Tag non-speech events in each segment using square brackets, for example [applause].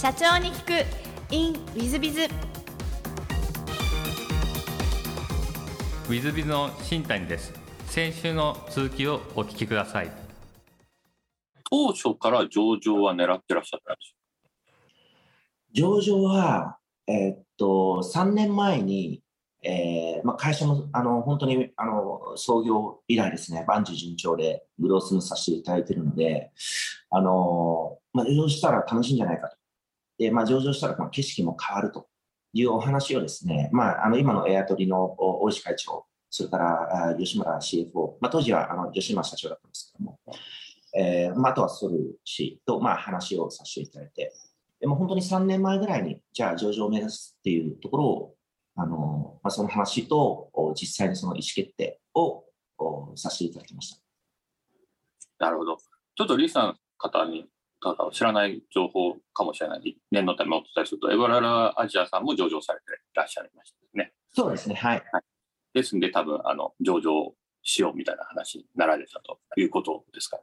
社長に聞く。In ウィズビズウィズビズの新谷です。先週の続きをお聞きください。当初から上場は狙ってらっしゃったんです上場は、えーっと、3年前に、えーまあ、会社もあの本当にあの創業以来ですね、万事順調でグロースもさせていただいているので、あのまあ、上場したら楽しいんじゃないかと。で、まあ、上場したらまあ景色も変わるというお話をですね、まあ、あの今のエアトリの大石会長、それから吉村 CFO、まあ、当時はあの吉村社長だったんですけども、えーまあ、あとはソル氏と、まあ、話をさせていただいて、でも本当に3年前ぐらいに、じゃあ上場を目指すっていうところを、あのまあ、その話と実際にその意思決定をおさせていただきました。なるほど。ちょっとリスナーの方に方を知らない情報かもしれない念のためお伝えすると、エバララアジアさんも上場されていらっしゃいましたね。そうですね、はい。ですんで、多分あの上場しようみたいな話になられたということですかね。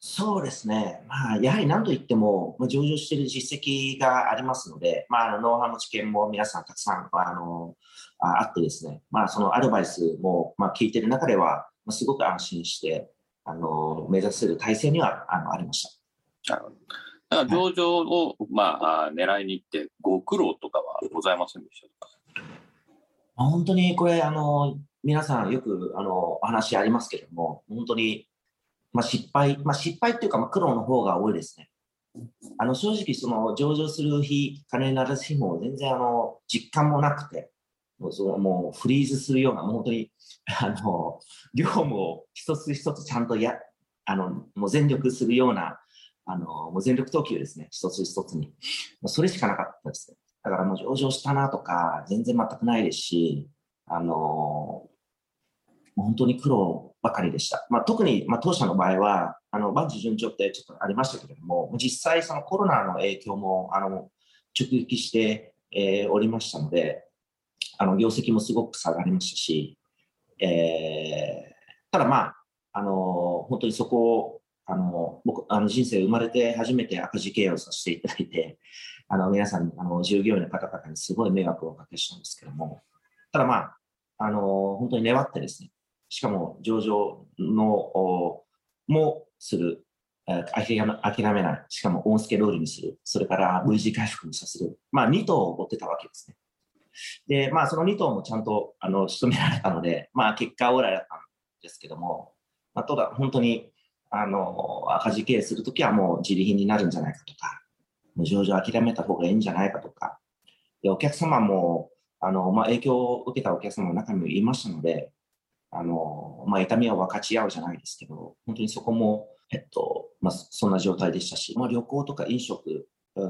そうですね、まあ、やはり何といっても、まあ、上場している実績がありますので、まあ、あのノウハウの知見も皆さんたくさんあのああってですね、まあ、そのアドバイスも、まあ、聞いている中では、まあ、すごく安心してあの目指せる体制にはあのありました。なるほど。だから上場を、まあ、あ狙いに行って、ご苦労とかはございませんでしたか？まあ本当にこれあの、皆さんよくあのお話ありますけれども、本当に、まあ、失敗、まあ、失敗っていうか、まあ、苦労の方が多いですね。あの正直、その上場する日、金にならず日も全然あの実感もなくて、もうそのもうフリーズするような、もう本当にあの業務を一つ一つちゃんとやあのもう全力するような、あのもう全力投球ですね、一つ一つに。もうそれしかなかったですね。だからもう上場したなとか、全然全くないですし、あのもう本当に苦労ばかりでした。まあ、特に、まあ、当社の場合は、あの万事順調ってちょっとありましたけれども、実際、そのコロナの影響もあの直撃して、えーおりましたので、あの業績もすごく下がりましたし、えーただまあ、あの本当にそこをあの僕あの人生生まれて初めて赤字経営をさせていただいて、[laughs] あの皆さん、あの従業員の方々にすごい迷惑をおかけしたんですけども、ただまあ、あの本当に粘ってですね、しかも上場のおもする、えー諦め諦めない、しかもオンスケロールにする、それから V 字回復にさせる、まあ2頭を追ってたわけですね。で、まあその2頭もちゃんとあの仕留められたので、まあ結果オーライだったんですけども、まあ、ただ本当にあの赤字経営するときはもう自利品になるんじゃないかとか、もう上場諦めた方がいいんじゃないかとか、でお客様もあの、まあ、影響を受けたお客様の中にもいましたので、あのまあ、痛みを分かち合うじゃないですけど、本当にそこも、えっとまあ、そんな状態でしたし、まあ、旅行とか飲食、まあ、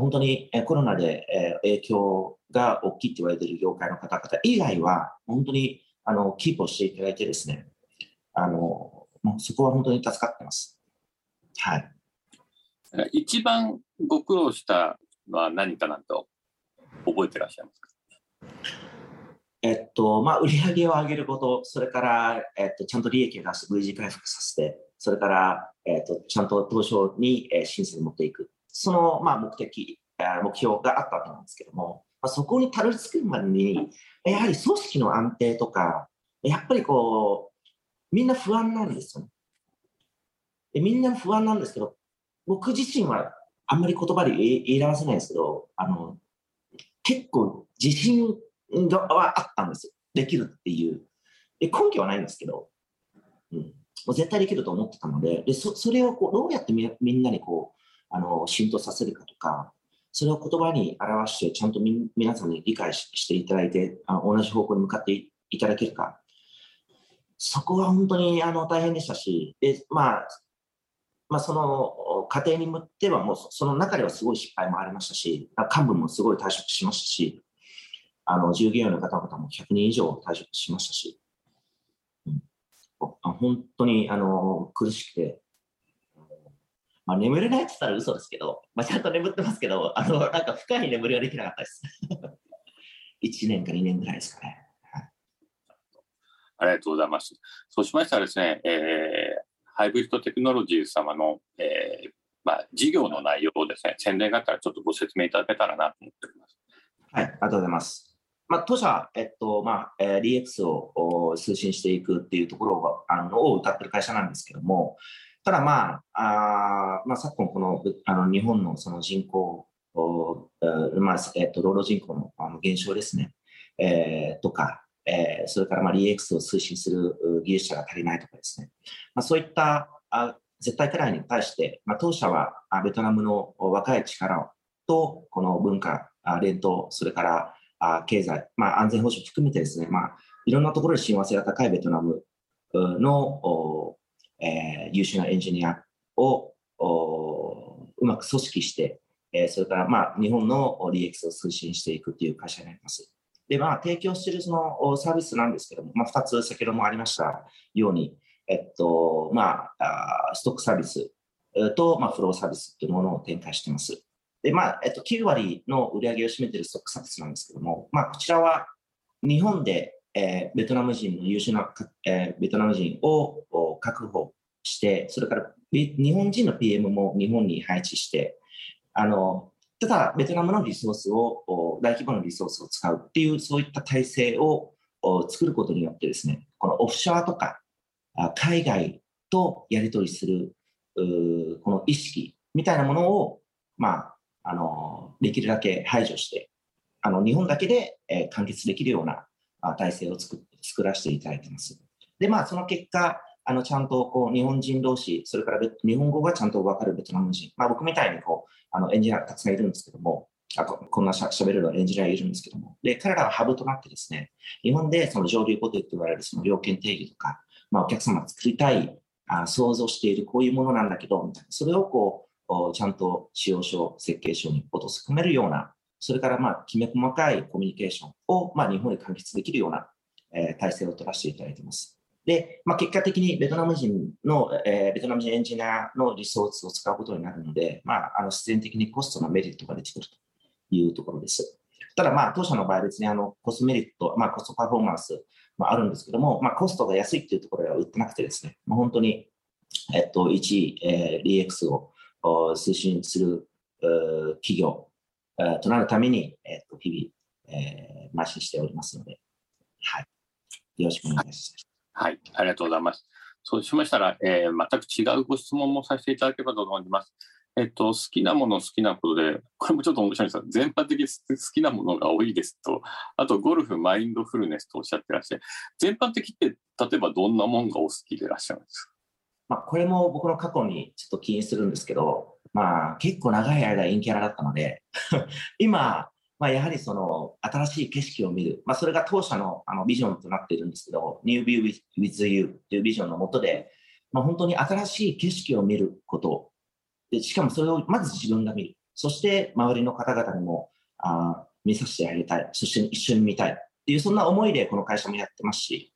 本当にコロナで影響が大きいと言われている業界の方々以外は、本当にあのキープをしていただいてですね、あのまあ、そこは本当に助かってます。はい。一番ご苦労したのは何かなんと覚えてらっしゃいますか？えっと、まあ、売り上げを上げること、それから、えっと、ちゃんと利益を出して V 字回復させて、それから、えっと、ちゃんと東証に、えー審査に持っていく。その、まあ、目的、目標があったわけなんですけども、まあ、そこにたどり着くまでに、やはり組織の安定とか、やっぱりこう、みんな不安なんですよね。でみんな不安なんですけど、僕自身はあんまり言葉で言い言い表せないですけど、あの、結構自信はあったんですよ。できるっていう。で根拠はないんですけど、うん、もう絶対できると思ってたので、でそれをこうどうやってみんなにこうあの浸透させるかとか、それを言葉に表して、ちゃんとみ皆さんに理解していただいてあの、同じ方向に向かっていただけるか、そこは本当にあの大変でしたし、でまあまあ、その過程に向っては、もうその中ではすごい失敗もありましたし、幹部もすごい退職しましたし、あの従業員の方々も100人以上退職しましたし、うん、本当にあの苦しくて、まあ、眠れないって言ったら嘘ですけど、まあ、ちゃんと眠ってますけど、あのなんか深い眠りができなかったです。[laughs] 1年か2年ぐらいですかね。ありがとうございます。そうしましたらですね、えーハイブリッドテクノロジー様の、えーまあ、事業の内容をですね、宣伝があったらちょっとご説明いただけたらなと思っております。はい、ありがとうございます。まあ、当社、えっと、まあ、えー、DX を推進していくっていうところを、あの、を歌ってる会社なんですけども、ただまあ、あまあ、昨今この、あの、日本のその人口、おまあ、えっと、労働人口のあの減少ですね、えー、とか、えー、それからまあ DX を推進する技術者が足りないとかですね、まあ、そういったあ絶対課題に対して、まあ、当社はベトナムの若い力とこの文化、伝統、それからあ経済、まあ、安全保障含めてですね、まあ、いろんなところで親和性が高いベトナムの、えー、優秀なエンジニアをうまく組織して、えー、それから、まあ、日本の DX を推進していくという会社になります。で、まあ、提供しているそのサービスなんですけども、まあ、2つ先ほどもありましたように、えっと、まあ、ストックサービスと、まあ、フローサービスというものを展開しています。で、まあ、えっと、9割の売り上げを占めているストックサービスなんですけども、まあ、こちらは日本で、えー、ベトナム人の優秀な、えー、ベトナム人を確保して、それから日本人の PM も日本に配置して、あの、ただ、ベトナムのリソースを、大規模なリソースを使うっていう、そういった体制を作ることによってですね、このオフショアとか、海外とやり取りする、この意識みたいなものを、まあ、あの、できるだけ排除して、あの、日本だけで、え完結できるような体制を作作らせていただいてます。で、まあ、その結果、あの、ちゃんと、こう、日本人同士、それから日本語がちゃんとわかるベトナム人、まあ、僕みたいに、こう、あの、エンジニアたくさんいるんですけども、あと、こんなしゃべるのエンジニアいるんですけども、で、彼らはハブとなってですね、日本でその上流ポテトと言われるその料金定義とか、まあ、お客様が作りたい、あ想像しているこういうものなんだけど、みたいな、それをこう、ちゃんと使用書、設計書に落とし込めるような、それからまあ、きめ細かいコミュニケーションを、まあ、日本で完結できるような、えー、体制を取らせていただいています。で、まあ、結果的にベトナム人の、えー、ベトナム人エンジニアのリソースを使うことになるので、まあ、あの自然的にコストのメリットが出てくるというところです。ただ、まあ、当社の場合別にあのコストメリット、まあ、コストパフォーマンスもあるんですけども、まあ、コストが安いっていうところでは売ってなくてですね、まあ、本当に、えっと、1、えー、DX を推進する企業、となるために、えっと、日々、えー、邁進しておりますので、はい。よろしくお願いします。はい、ありがとうございます。そうしましたら、えー、全く違うご質問もさせていただければと思います。えっと、好きなもの好きなことで、これもちょっと面白いんですが、全般的に好きなものが多いですと、あとゴルフ、マインドフルネスとおっしゃってらっしゃる。全般的って、例えばどんなもんがお好きでいらっしゃるんですか？まあ、これも僕の過去にちょっと気にするんですけど、まあ、結構長い間陰キャラだったので [laughs] 今、まあ、やはりその新しい景色を見る、まあ、それが当社のあのビジョンとなっているんですけど、New View with You というビジョンのもとで、まあ、本当に新しい景色を見ること。で、しかもそれをまず自分が見る、そして周りの方々にもあ見させてあげたい、そして一緒に見たい。っていう、そんな思いでこの会社もやってますし、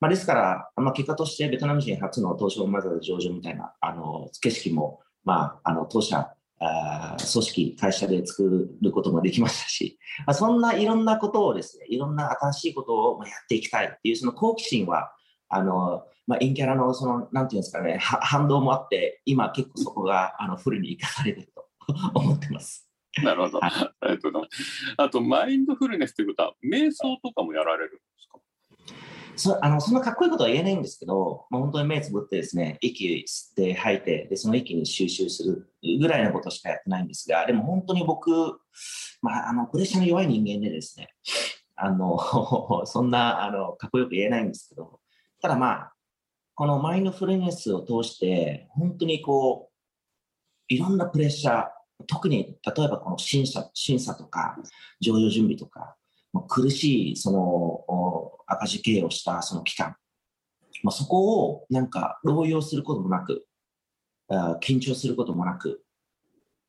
まあ、ですから、まあ、結果としてベトナム人初の東証マザーズ上場みたいなあの景色も、まあ、あの当社あ組織、会社で作ることもできましたし、まあ、そんないろんなことをですね、いろんな新しいことをやっていきたいっていう、その好奇心は、あの、まあ、インキャラの、その、なんていうんですかね、反動もあって、今結構そこが、あの、フルに生かされてると [laughs] 思ってます。なるほど。ありがとうございます。あと、マインドフルネスということは、瞑想とかもやられる？そあのそんなかっこいいことは言えないんですけど、まあ、本当に目つぶってですね、息吸って吐いて、でその息に収集するぐらいのことしかやってないんですが、でも本当に僕、まあ、あのプレッシャーの弱い人間でですね、あの [laughs] そんなあのかっこよく言えないんですけど、ただまあ、このマインドフルネスを通して、本当にこう、いろんなプレッシャー、特に例えばこの審査審査とか、上場準備とか、苦しいその赤字経営をしたその期間、まあ、そこをなんか動揺することもなく、緊張することもなく、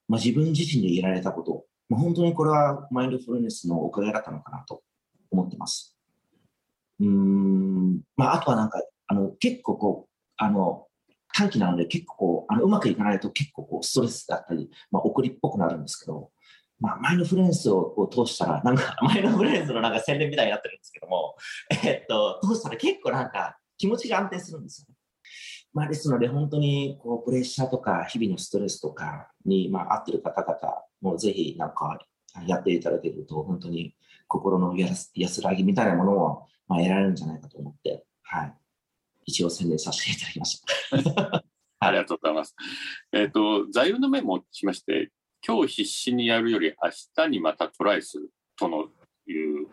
まあ、自分自身でいられたこと、まあ、本当にこれはマインドフルネスのおかげだったのかなと思ってます。うん、まあ、あとはなんか、あの、結構こう、あの、短期なので結構こう、あのうまくいかないと結構こうストレスだったり、まあ、怒りっぽくなるんですけど、まあ、マインドフルエンスを通したら、なんか、[laughs] マインドフルエンスのなんか宣伝みたいになってるんですけども、えっと、通したら結構なんか気持ちが安定するんですよね。まあ、ですので、本当にこうプレッシャーとか、日々のストレスとかに、まあ、合ってる方々もぜひなんかやっていただけると、本当に心の安らぎみたいなものを、まあ、得られるんじゃないかと思って、はい、一応宣伝させていただきました。[laughs] ありがとうございます。えっ、ー、と、座右の銘もしまして、今日必死にやるより明日にまたトライするとのいう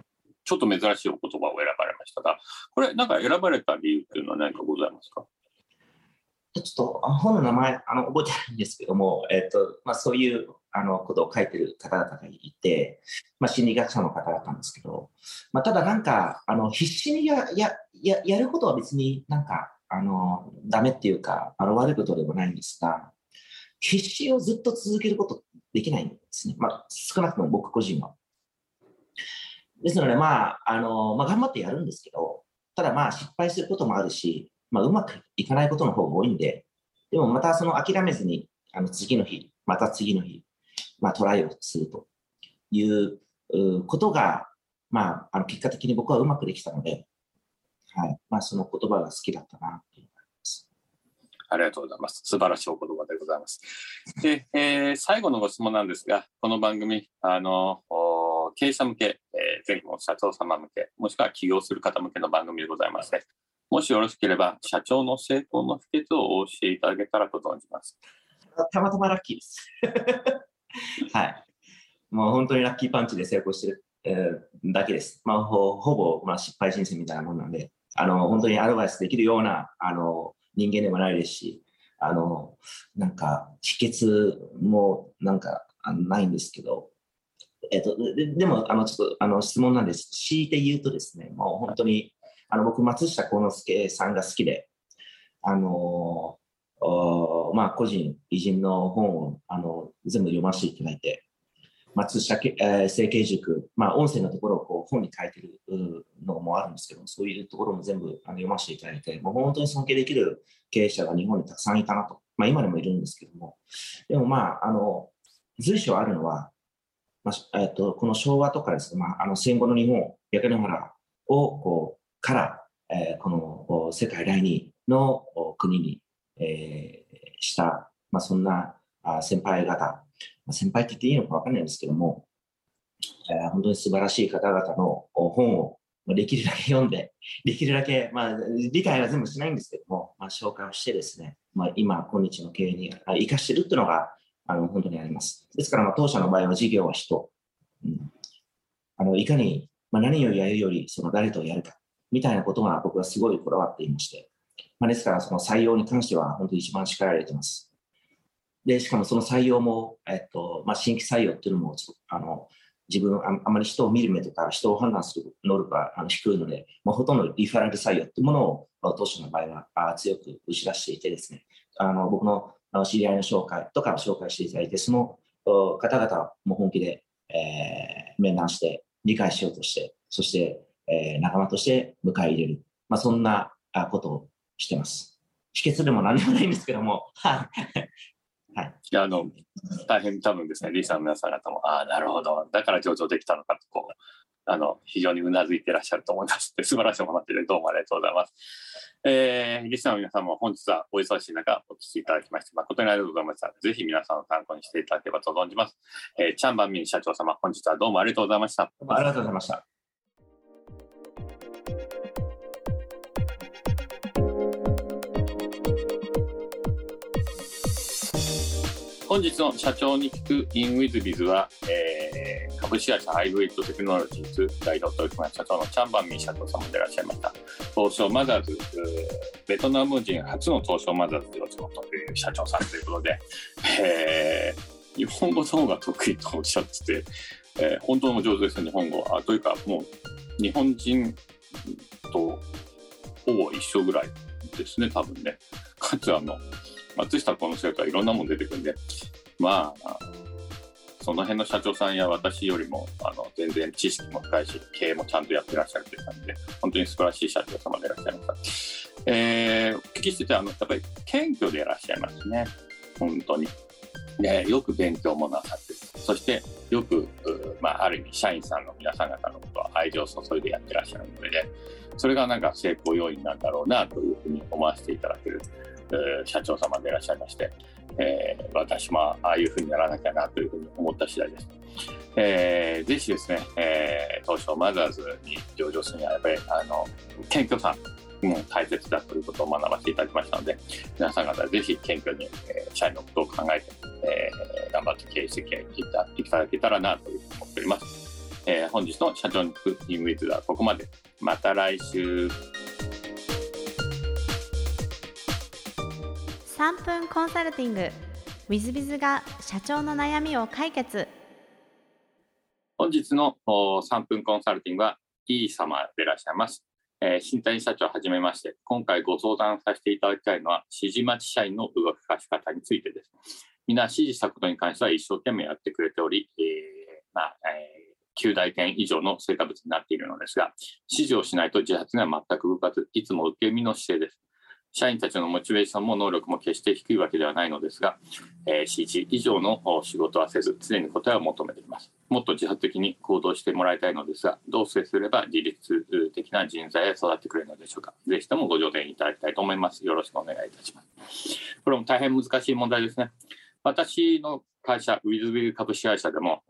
ちょっと珍しいお言葉を選ばれましたが、これ、なんか選ばれた理由っていうのは何かございますか？ちょっと本の名前あの覚えてないんですけども、えっとまあ、そういうあのことを書いてる方々がいて、まあ、心理学者の方々なんですけど、まあ、ただなんかあの必死にややややることは別になんかあのダメっていうかあの悪いことでもないんですが必死をずっと続けることできないんですね、まあ、少なくとも僕個人は。ですので、まああのまあ、頑張ってやるんですけど、ただまあ失敗することもあるし、まあ、うまくいかないことの方が多いんで、でもまたその諦めずに、あの次の日、また次の日、まあ、トライをするということが、まあ、あの結果的に僕はうまくできたので、はい。まあ、その言葉が好きだったなという。ありがとうございます。素晴らしいお言葉でございます。で、えー、最後のご質問なんですが、この番組、あの、経営者向け、えー、全国の社長様向け、もしくは起業する方向けの番組でございまして、もしよろしければ、社長の成功の秘訣を教えていただけたらと存じます。たまたまラッキーです。[laughs] はい。もう本当にラッキーパンチで成功してる、えー、だけです。まあ、ほほぼ、まあ、失敗人生みたいなもんなんで、あの、本当にアドバイスできるような、あの、人間でもないですし、あの、なんか、秘訣もなんかないんですけど、えっと、ででも、あの、ちょっと、あの、質問なんです。強いて言うとですね、もう本当に、あの、僕、松下幸之助さんが好きで、あの、おまあ、個人、偉人の本を、あの、全部読ませていただいて、松下えー、成形塾、まあ、音声のところをこう本に書いてるのもあるんですけど、そういうところも全部あの読ませていただいて、もう本当に尊敬できる経営者が日本にたくさんいたなと。まあ、今でもいるんですけども、でもまあ、あの、随所あるのは、まあえっと、この昭和とかですね、まあ、あの戦後の日本、焼け野原をこうから、えー、この世界第二の国に、えー、した、まあ、そんな先輩方、先輩って言っていいのか分かんないんですけども、えー、本当に素晴らしい方々の本をできるだけ読んで、[laughs] できるだけ、まあ、理解は全部しないんですけども、まあ、紹介をしてですね、まあ、今、今日の経営に生かしてるっていうのが、あの、本当にあります。ですから、ま、当社の場合は事業は人。うん、あの、いかに、まあ、何をやるより、その誰とやるか、みたいなことが僕はすごいこだわっていまして、まあ、ですから、その採用に関しては、本当に一番力を入れてます。で、しかもその採用も、えっと、まあ、新規採用っていうのも、あの、自分あ、あまり人を見る目とか、人を判断する能力があの低いので、まあ、ほとんどリファラル採用っていうものを、当初の場合はあ強く打ち出していてですね、あの僕の知り合いの紹介とかを紹介していただいて、その方々も本気で、えー、面談して、理解しようとして、そして、えー、仲間として迎え入れる。まあ、そんなことをしてます。秘訣でも何でもないんですけども、はい。はい、いやあの大変多分ですね、リーさんの皆さん方も、ああ、なるほど、だから上場できたのかとこうあの、非常にうなずいていらっしゃると思います [laughs] 素晴らしいお話でどうもありがとうございます。えー、リスナーの皆さんも本日はお忙しい中お聞きいただきまして、誠にありがとうございました。ぜひ皆さんの参考にしていただければと存じます。えー、チャンバンミン社長様、本日はどうもありがとうございました。ありがとうございました。本日の社長に聞く in with biz は、えー、株式会社ハイブリッドテクノロジーズ代表取締社長のチャンバンミン社長様でいらっしゃいました。東証マザーズ、ベトナム人初の東証マザーズのという社長さんということで、えー、日本語の方が得意とおっしゃってて、えー、本当の上手です日本語。あというか、もう日本人とほぼ一緒ぐらいですね、多分ね。かつ、あの、松下幸之助といろんなもん出てくるんで、まあ、その辺の社長さんや私よりもあの全然知識も深いし、経営もちゃんとやってらっしゃるという感じで、本当に素晴らしい社長様でいらっしゃいました。えー、お聞きしててあの、やっぱり謙虚でいらっしゃいますね、本当に。でよく勉強もなさってそしてよく、まあ、ある意味社員さんの皆さん方のことは愛情を注いでやってらっしゃるので、ねそれがなんか成功要因なんだろうなというふうに思わせていただける社長様でいらっしゃいまして、えー私もああいうふうにならなきゃなというふうに思った次第です。えーぜひですね、えー東証マザーズに上場するにはやっぱりあの謙虚さも大切だということを学ばせていただきましたので皆さん方ぜひ謙虚に、えー社員のことを考えて、えー頑張って経営していたいただけたらなというふうに思っております。えー本日の社長に聞くインウィズはここまで。また来週。3分コンサルティング w i z b i z が社長の悩みを解決本日の3分コンサルティングは、いい様でいらっしゃいます。えー新谷社長はじめまして、今回ご相談させていただきたいのは、指示待ち社員の動かし方についてです。みんな指示したことに関しては一生懸命やってくれており、えーまあ、えー9大点以上の成果物になっているのですが、指示をしないと自発には全く動かず、いつも受け身の姿勢です。社員たちのモチベーションも能力も決して低いわけではないのですが、えー指示以上の仕事はせず、常に答えを求めています。もっと自発的に行動してもらいたいのですが、どう接すれば自律的な人材へ育ってくれるのでしょうか。ぜひともご助言いただきたいと思います。よろしくお願いいたします。これも大変難しい問題ですね。私の会社、ウィズビル株式会社でも、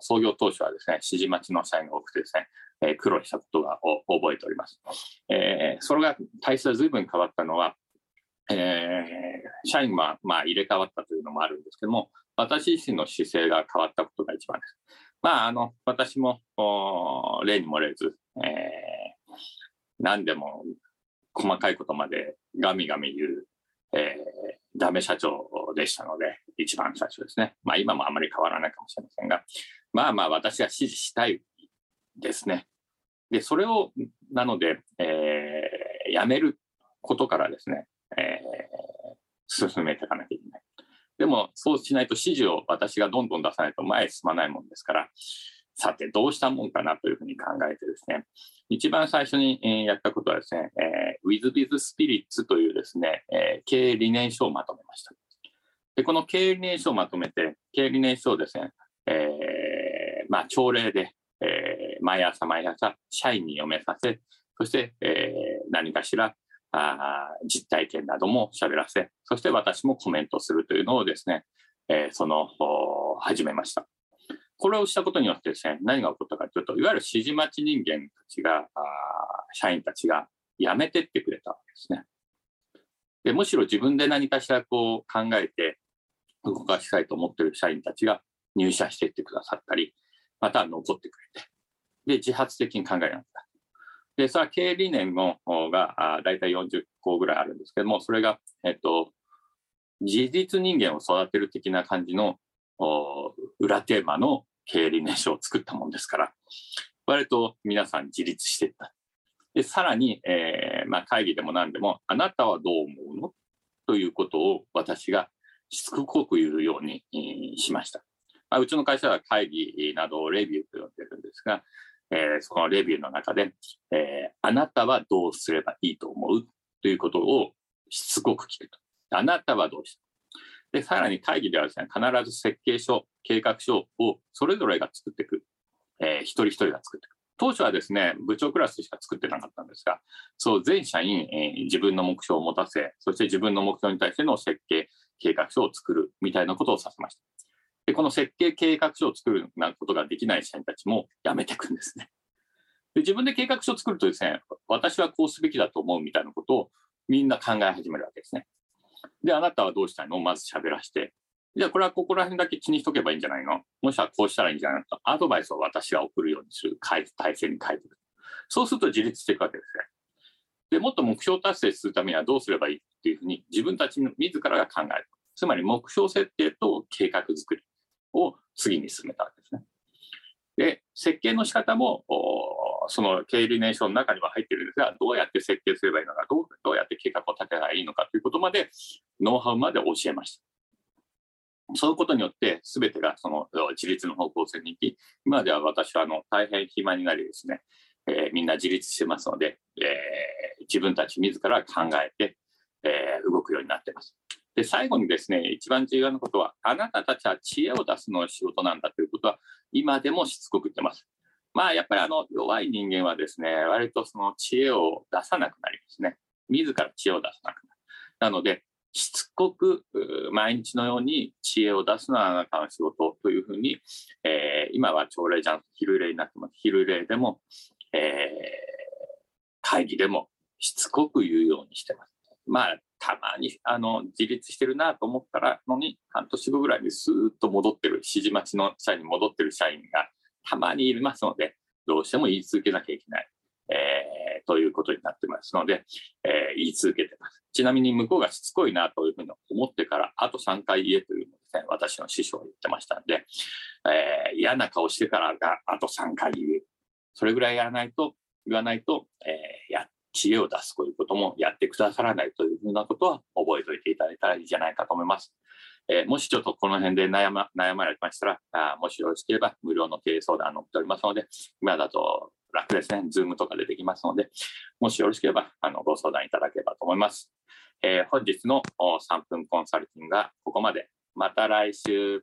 創業当初はですね、指示待ちの社員が多くてですね、えー苦労したことがお覚えております。えーそれが体質が随分変わったのは、えー社員はまあ入れ替わったというのもあるんですけども、私自身の姿勢が変わったことが一番です。まあ、あの、私も、お例に漏れず、えー何でも細かいことまでガミガミ言う、えーダメ社長でしたので、一番最初ですね。まあ、今もあまり変わらないかもしれませんが、まあまあ、私が指示したいですね。で、それを、なので、えーやめることからですね、えー進めていかなきゃいけない。でも、そうしないと指示を私がどんどん出さないと前へ進まないもんですから、さて、どうしたもんかなというふうに考えてですね、一番最初に、やったことはですね、えー、WithBiz Spirits というですね、えー経営理念書をまとめました。で、この経営理念書をまとめて、経営理念書をですね、えーまあ、朝礼で、え毎朝毎朝社員に読めさせ、そして、え何かしらあ実体験なども喋らせ、そして私もコメントするというのをですね、えその、始めました。これをしたことによってですね、何が起こったかというと、いわゆる指示待ち人間たちが、あ社員たちが辞めてってくれたわけですね。でむしろ自分で何かしらこう考えて動かしたいと思っている社員たちが入社していってくださったり、また残ってくれて、で、自発的に考えるようになった。で、それは経営理念の方があ大体40個ぐらいあるんですけども、それが、えっと、自立人間を育てる的な感じの裏テーマの経営理念書を作ったもんですから、割と皆さん自立していった。で、さらに、えーまあ、会議でも何でも、あなたはどう思うの？ということを私がしつこく言うようにしました。まあ、うちの会社は会議などをレビューと呼んでるんですが、えーそのレビューの中で、えーあなたはどうすればいいと思う？ということをしつこく聞くと。あなたはどうした？で、さらに会議ではですね、必ず設計書、計画書をそれぞれが作っていく。えー一人一人が作っていく。当初はですね、部長クラスしか作ってなかったんですが、そう、全社員、えー自分の目標を持たせ、そして自分の目標に対しての設計、計画書を作るみたいなことをさせました。で、この設計計画書を作るなことができない社員たちも辞めていくんですね。で、自分で計画書を作るとですね、私はこうすべきだと思うみたいなことをみんな考え始めるわけですね。で、あなたはどうしたいの？をまず喋らして、じゃあこれはここら辺だけ気にしとけばいいんじゃないの？もしくはこうしたらいいんじゃないの？と、アドバイスを私が送るようにする体制に変えていく。そうすると自立していくわけですね。で、もっと目標達成するためにはどうすればいいっていうふうに自分たちの自らが考える。つまり目標設定と計画作りを次に進めたわけですね。で、設計の仕方も、その経営理念書の中には入ってるんですが、どうやって設計すればいいのか、どうどうやって計画を立てたらいいのかということまで、ノウハウまで教えました。そういうことによって、すべてがその自立の方向性に行き、今では私はあの大変暇になりですね、えーみんな自立してますので、えー自分たち自ら考えて、えー動くようになってます。で、最後にですね、一番重要なことは、あなたたちは知恵を出すのが仕事なんだということは、今でもしつこく言ってます。まあ、やっぱりあの、弱い人間はですね、割とその知恵を出さなくなりますね。自ら知恵を出さなくなる。なので、しつこく毎日のように知恵を出すのはあなたの仕事というふうに、えー、今は朝礼じゃん昼礼になってます昼礼でも、えー、会議でもしつこく言うようにしてますまあたまにあの自立してるなと思ったらのに半年後ぐらいにスーッと戻ってる指示待ちの社員に戻ってる社員がたまにいますのでどうしても言い続けなきゃいけない、えー、ということになってますので、えー、言い続けてます。ちなみに向こうがしつこいなというふうに思ってから、あと3回言えというのですね、私の師匠が言ってましたんで、えー、嫌な顔してからがあと3回言う。それぐらいやらないと、言わないと、えー、や、知恵を出すということもやってくださらないというふうなことは覚えておいていただいたらいいんじゃないかと思います。えー、もしちょっとこの辺で悩ま悩まれましたらあ、もしよろしければ無料の経営相談を乗っておりますので、今だと楽ですね。ズームとかでできますので、もしよろしければあのご相談いただければと思います。えー、本日の3分コンサルティングがここまで。また来週。